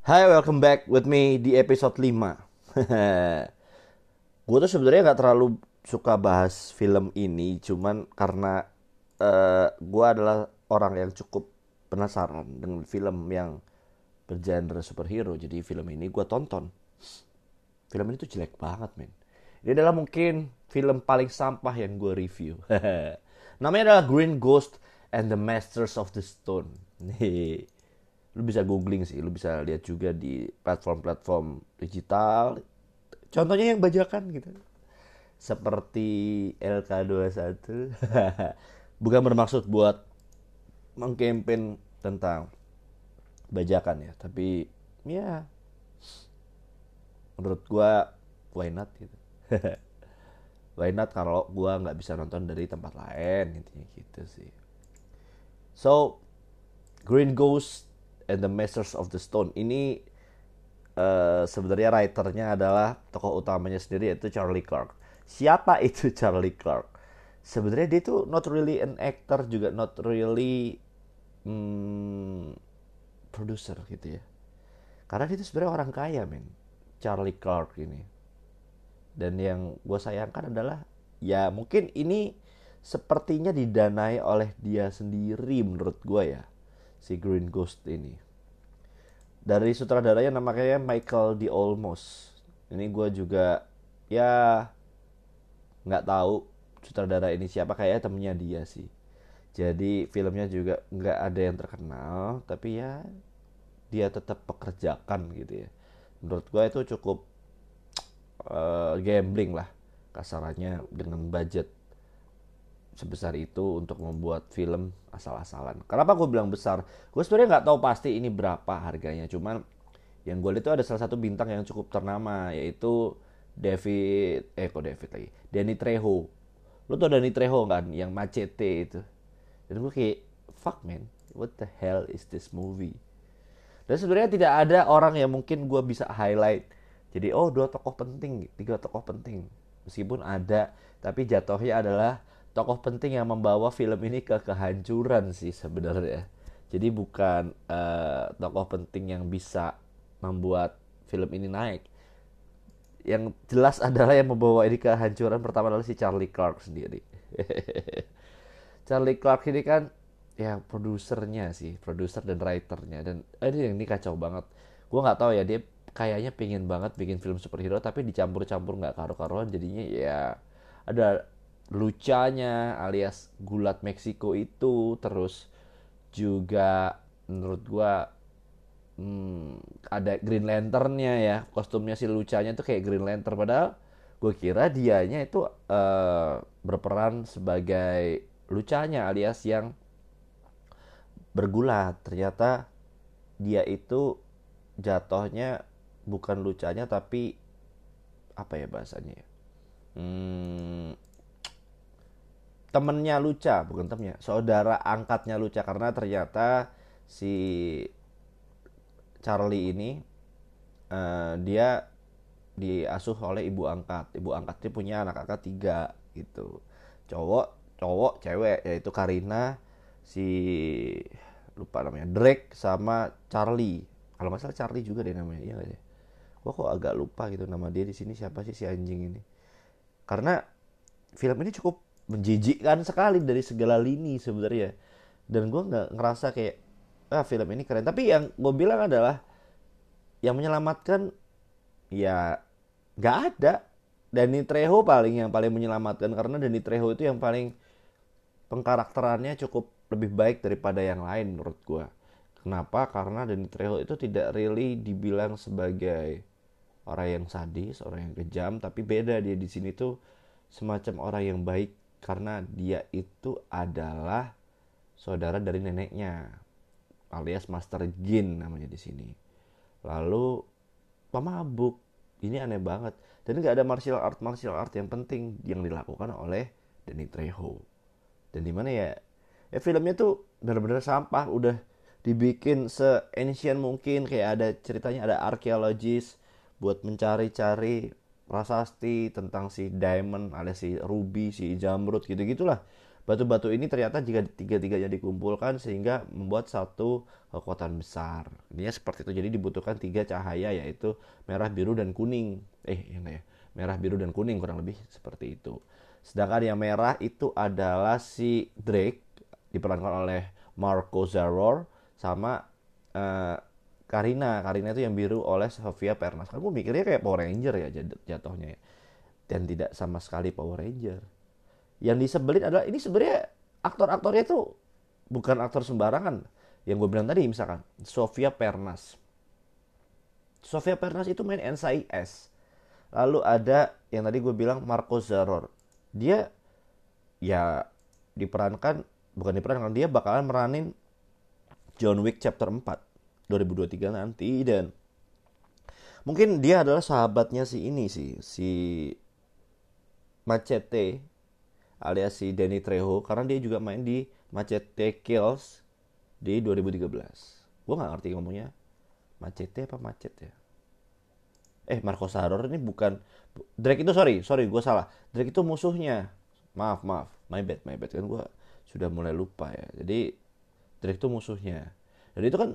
Hai, welcome back with me di episode 5 Gue tuh sebenarnya nggak terlalu suka bahas film ini Cuman karena uh, gue adalah orang yang cukup penasaran dengan film yang bergenre superhero. Jadi film ini gue tonton. Film ini tuh jelek banget men. Ini adalah mungkin film paling sampah yang gue review. Namanya adalah Green Ghost and the Masters of the Stone lu bisa googling sih lu bisa lihat juga di platform-platform digital. Contohnya yang bajakan gitu. Seperti LK21 bukan bermaksud buat mengkampen tentang bajakan ya tapi ya menurut gua why not gitu. Why not kalau gua nggak bisa nonton dari tempat lain intinya gitu sih. So Green Ghost and the Masters of the Stone ini uh, sebenarnya writernya adalah tokoh utamanya sendiri yaitu Charlie Clark. Siapa itu Charlie Clark? Sebenarnya dia itu not really an actor juga not really hmm, producer gitu ya. Karena dia itu sebenarnya orang kaya men. Charlie Clark ini. Dan yang gue sayangkan adalah ya mungkin ini sepertinya didanai oleh dia sendiri menurut gue ya si Green Ghost ini. Dari sutradaranya namanya Michael D. Olmos. Ini gue juga ya nggak tahu sutradara ini siapa kayak temennya dia sih. Jadi filmnya juga nggak ada yang terkenal, tapi ya dia tetap pekerjakan gitu ya. Menurut gue itu cukup uh, gambling lah kasarannya dengan budget sebesar itu untuk membuat film asal-asalan. Kenapa gue bilang besar? Gue sebenarnya nggak tahu pasti ini berapa harganya. Cuman yang gue lihat itu ada salah satu bintang yang cukup ternama yaitu David, eh kok David lagi, Danny Trejo. Lo tau Danny Trejo kan, yang Macete itu. Dan gue kayak, fuck man, what the hell is this movie? Dan sebenarnya tidak ada orang yang mungkin gue bisa highlight. Jadi oh dua tokoh penting, tiga tokoh penting. Meskipun ada, tapi jatuhnya adalah tokoh penting yang membawa film ini ke kehancuran sih sebenarnya. Jadi bukan uh, tokoh penting yang bisa membuat film ini naik. Yang jelas adalah yang membawa ini ke kehancuran pertama adalah si Charlie Clark sendiri. Charlie Clark ini kan ya produsernya sih, produser dan writernya dan ini ini kacau banget. Gue nggak tahu ya dia kayaknya pengen banget bikin film superhero tapi dicampur-campur nggak karu-karuan jadinya ya ada lucanya alias gulat Meksiko itu terus juga menurut gua hmm, ada Green Lanternnya ya kostumnya si lucanya tuh kayak Green Lantern padahal gue kira dianya itu uh, berperan sebagai lucanya alias yang bergulat. Ternyata dia itu jatohnya bukan lucanya tapi apa ya bahasanya ya? Hmm, temennya Luca bukan temennya saudara angkatnya Luca. Karena ternyata si Charlie ini uh, dia diasuh oleh ibu angkat. Ibu angkatnya punya anak angkat tiga gitu. Cowok cowok cewek yaitu Karina si lupa namanya Drake sama Charlie. Kalau nggak salah Charlie juga deh namanya iya gak sih? Gua kok agak lupa gitu nama dia di sini siapa sih si anjing ini. Karena film ini cukup menjijikkan sekali dari segala lini sebenarnya. Dan gue nggak ngerasa kayak ah film ini keren. Tapi yang gue bilang adalah yang menyelamatkan ya nggak ada. Danny Trejo paling yang paling menyelamatkan karena Danny Trejo itu yang paling pengkarakterannya cukup lebih baik daripada yang lain menurut gue kenapa? Karena Danny Trejo itu tidak really dibilang sebagai orang yang sadis orang yang kejam tapi beda dia di sini tuh semacam orang yang baik karena dia itu adalah saudara dari neneknya alias Master Jin namanya di sini. Lalu pemabuk. Ini aneh banget. Dan nggak ada martial art martial art yang penting yang dilakukan oleh Danny Trejo. Dan di mana ya? Ya filmnya tuh benar-benar sampah. Udah dibikin se-ancient mungkin kayak ada ceritanya ada arkeologis buat mencari-cari prasasti tentang si diamond alias si ruby si jamrud gitu gitulah batu-batu ini ternyata jika tiga-tiganya dikumpulkan sehingga membuat satu kekuatan besar. Ini seperti itu. Jadi dibutuhkan tiga cahaya yaitu merah, biru, dan kuning. Eh, yang ya? Merah, biru, dan kuning kurang lebih seperti itu. Sedangkan yang merah itu adalah si Drake diperankan oleh Marco Zaror sama uh, Karina. Karina itu yang biru oleh Sofia Pernas. Gue mikirnya kayak Power Ranger ya jatuhnya ya. Dan tidak sama sekali Power Ranger yang disebelin adalah ini sebenarnya aktor-aktornya itu bukan aktor sembarangan yang gue bilang tadi misalkan Sofia Pernas Sofia Pernas itu main NCIS lalu ada yang tadi gue bilang Marco Zaror dia ya diperankan bukan diperankan dia bakalan meranin John Wick chapter 4 2023 nanti dan mungkin dia adalah sahabatnya si ini sih si Machete alias si Danny Trejo karena dia juga main di Machete Kills di 2013. Gue nggak ngerti ngomongnya Machete apa Macet ya. Eh Marco Saror ini bukan Drake itu sorry sorry gue salah. Drake itu musuhnya. Maaf maaf. My bad my bad. Kan gue sudah mulai lupa ya. Jadi Drake itu musuhnya. Jadi itu kan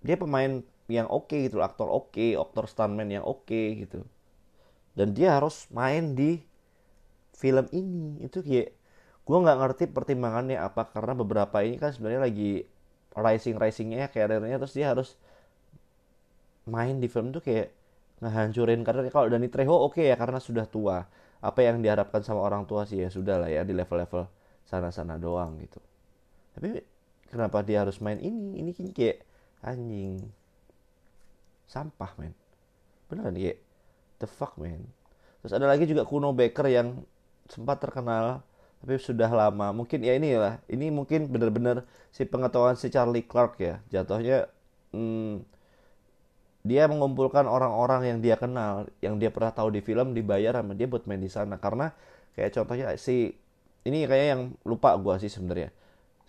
dia pemain yang oke okay gitu aktor oke okay, aktor stuntman yang oke okay, gitu. Dan dia harus main di film ini. Itu kayak gue nggak ngerti pertimbangannya apa karena beberapa ini kan sebenarnya lagi rising risingnya ya karirnya terus dia harus main di film tuh kayak ngehancurin karena kalau Dani Trejo oke okay ya karena sudah tua. Apa yang diharapkan sama orang tua sih ya sudah lah ya di level-level sana-sana doang gitu. Tapi kenapa dia harus main ini? Ini kayak anjing. Sampah men. Beneran kayak the fuck man terus ada lagi juga Kuno Baker yang sempat terkenal tapi sudah lama. Mungkin ya ini lah ini mungkin benar-benar si pengetahuan si Charlie Clark ya. Jatuhnya hmm, dia mengumpulkan orang-orang yang dia kenal yang dia pernah tahu di film dibayar sama dia buat main di sana. Karena kayak contohnya si ini kayak yang lupa gue sih sebenarnya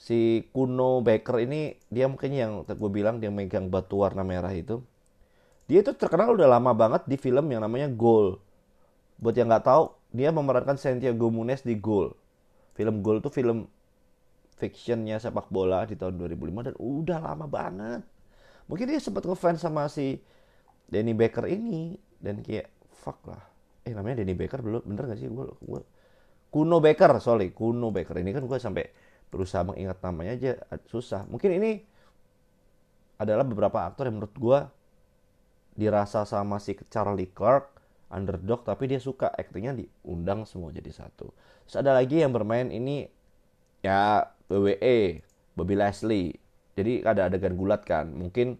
si Kuno Baker ini dia mungkin yang gue bilang dia megang batu warna merah itu dia itu terkenal udah lama banget di film yang namanya Goal buat yang nggak tahu dia memerankan Santiago Munez di Goal. Film Goal itu film fictionnya sepak bola di tahun 2005 dan udah lama banget. Mungkin dia sempat ngefans sama si Danny Baker ini dan kayak fuck lah. Eh namanya Danny Baker belum bener gak sih gue gue Kuno Baker sorry Kuno Baker ini kan gue sampai berusaha mengingat namanya aja susah. Mungkin ini adalah beberapa aktor yang menurut gue dirasa sama si Charlie Clark underdog tapi dia suka aktingnya diundang semua jadi satu. Terus ada lagi yang bermain ini ya WWE Bobby Leslie. Jadi ada adegan gulat kan. Mungkin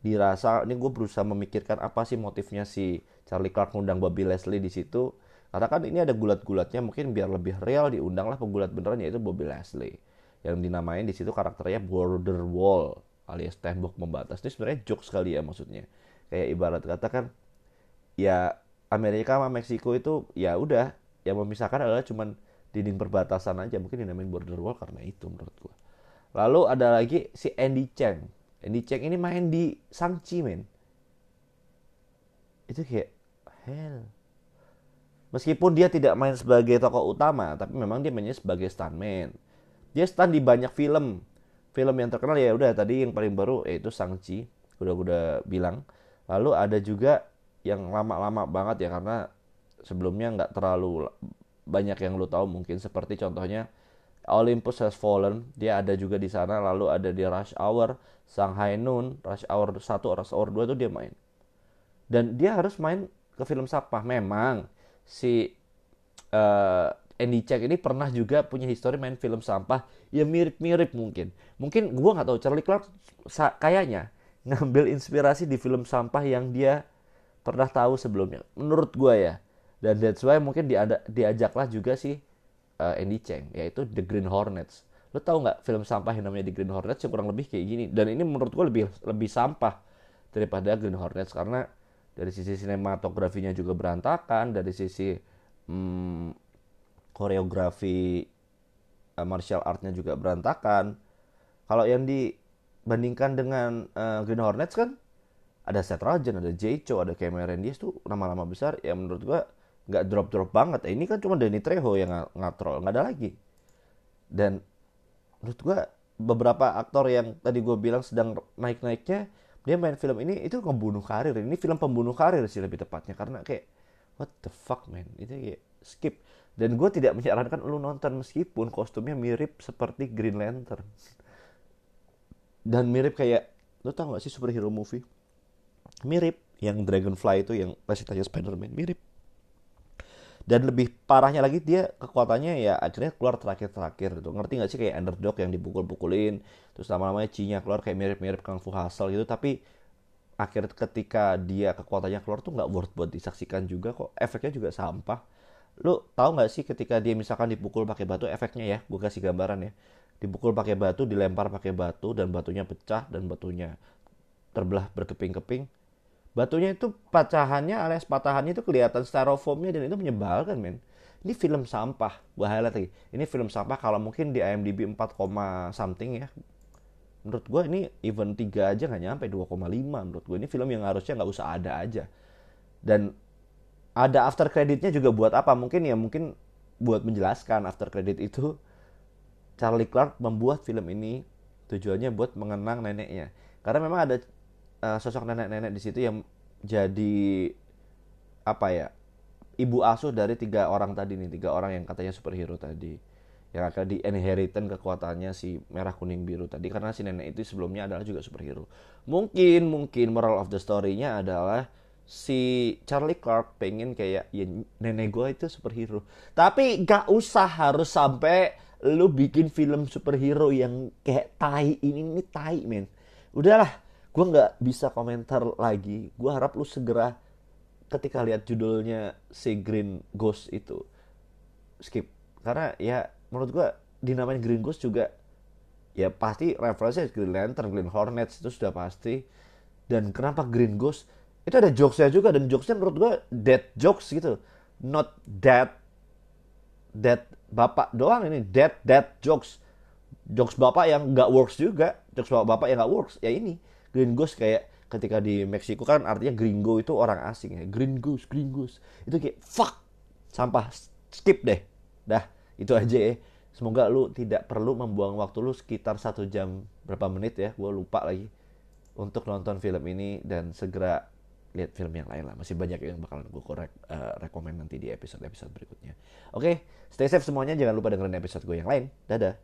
dirasa ini gue berusaha memikirkan apa sih motifnya si Charlie Clark ngundang Bobby Leslie di situ. Karena kan ini ada gulat-gulatnya mungkin biar lebih real diundanglah penggulat beneran yaitu Bobby Leslie. Yang dinamain di situ karakternya border wall alias tembok membatas. Ini sebenarnya joke sekali ya maksudnya. Kayak ibarat kata kan ya Amerika sama Meksiko itu ya udah yang memisahkan adalah cuman dinding perbatasan aja mungkin dinamain border wall karena itu menurut gua lalu ada lagi si Andy Cheng Andy Cheng ini main di Sangchi men itu kayak hell meskipun dia tidak main sebagai tokoh utama tapi memang dia mainnya sebagai stuntman. Dia stunt di banyak film. Film yang terkenal ya udah tadi yang paling baru yaitu Sangchi udah udah bilang. Lalu ada juga yang lama-lama banget ya karena sebelumnya nggak terlalu banyak yang lu tahu mungkin. Seperti contohnya Olympus Has Fallen dia ada juga di sana. Lalu ada di Rush Hour Shanghai Noon Rush Hour 1 Rush Hour 2 tuh dia main. Dan dia harus main ke film sampah memang si uh, Andy Check ini pernah juga punya histori main film sampah ya mirip-mirip mungkin. Mungkin gua nggak tahu Charlie Clark kayaknya ngambil inspirasi di film sampah yang dia pernah tahu sebelumnya menurut gue ya. Dan that's why mungkin diada, diajaklah juga si uh, Andy Cheng yaitu The Green Hornets. Lo tau nggak film sampah yang namanya The Green Hornets yang kurang lebih kayak gini? Dan ini menurut gue lebih lebih sampah daripada Green Hornets karena dari sisi sinematografinya juga berantakan dari sisi hmm, koreografi uh, martial artnya juga berantakan kalau yang dibandingkan dengan uh, Green Hornets kan ada Seth Rogen, ada Jay Cho, ada Cameron Diaz tuh nama-nama besar yang menurut gua nggak drop-drop banget. Eh, ini kan cuma Danny Trejo yang ng ngatrol, nggak ada lagi. dan menurut gue beberapa aktor yang tadi gue bilang sedang naik-naiknya dia main film ini itu ngebunuh karir. Ini film pembunuh karir sih lebih tepatnya. Karena kayak what the fuck man? Itu kayak skip. Dan gue tidak menyarankan lu nonton meskipun kostumnya mirip seperti Green Lantern. Dan mirip kayak lu tau gak sih superhero movie? Mirip. Yang Dragonfly itu yang tanya Spider-Man mirip dan lebih parahnya lagi dia kekuatannya ya akhirnya keluar terakhir-terakhir gitu. Ngerti nggak sih? Kayak underdog yang dipukul-pukulin terus lama-lama Cinya keluar kayak mirip-mirip Kung Fu Hustle gitu. Tapi akhir ketika dia kekuatannya keluar tuh nggak worth buat disaksikan juga kok. Efeknya juga sampah. Lu tahu nggak sih ketika dia misalkan dipukul pakai batu efeknya ya? Gue kasih gambaran ya. Dipukul pakai batu dilempar pakai batu dan batunya pecah dan batunya terbelah berkeping-keping batunya itu pecahannya alias patahannya itu kelihatan styrofoamnya dan itu menyebalkan men. Ini film sampah highlight lagi. Ini film sampah kalau mungkin di IMDb 4, something ya. Menurut gue ini even 3 aja nggak nyampe 2,5 menurut gue ini film yang harusnya nggak usah ada aja. Dan ada after creditnya juga buat apa? Mungkin ya mungkin buat menjelaskan after credit itu Charlie Clark membuat film ini tujuannya buat mengenang neneknya. Karena memang ada uh, sosok nenek-nenek di situ yang jadi apa ya ibu asuh dari tiga orang tadi nih tiga orang yang katanya superhero tadi. Yang akan di inheritan kekuatannya si merah kuning biru tadi. Karena si nenek itu sebelumnya adalah juga superhero. Mungkin mungkin moral of the story-nya adalah si Charlie Clark pengen kayak ya nenek gue itu superhero. Tapi gak usah harus sampai lu bikin film superhero yang kayak tai ini ini tai men. Udahlah gue nggak bisa komentar lagi. Gue harap lu segera ketika lihat judulnya si Green Ghost itu skip. Karena ya menurut gue dinamain Green Ghost juga ya pasti referensinya Green Lantern, Green Hornets itu sudah pasti. Dan kenapa Green Ghost? Itu ada jokesnya juga dan jokesnya menurut gue dead jokes gitu. Not dead dead bapak doang ini dead dead jokes. Jokes bapak yang nggak works juga. Jokes bapak yang nggak works ya ini Gringos kayak ketika di Meksiko kan artinya gringo itu orang asing ya. Gringos, gringos. Itu kayak fuck. Sampah. Skip deh. Dah, itu aja ya. Semoga lu tidak perlu membuang waktu lu sekitar satu jam berapa menit ya. Gue lupa lagi. Untuk nonton film ini dan segera lihat film yang lain lah. Masih banyak yang bakalan gue korek uh, rekomend nanti di episode-episode berikutnya. Oke, okay, stay safe semuanya. Jangan lupa dengerin episode gue yang lain. Dadah.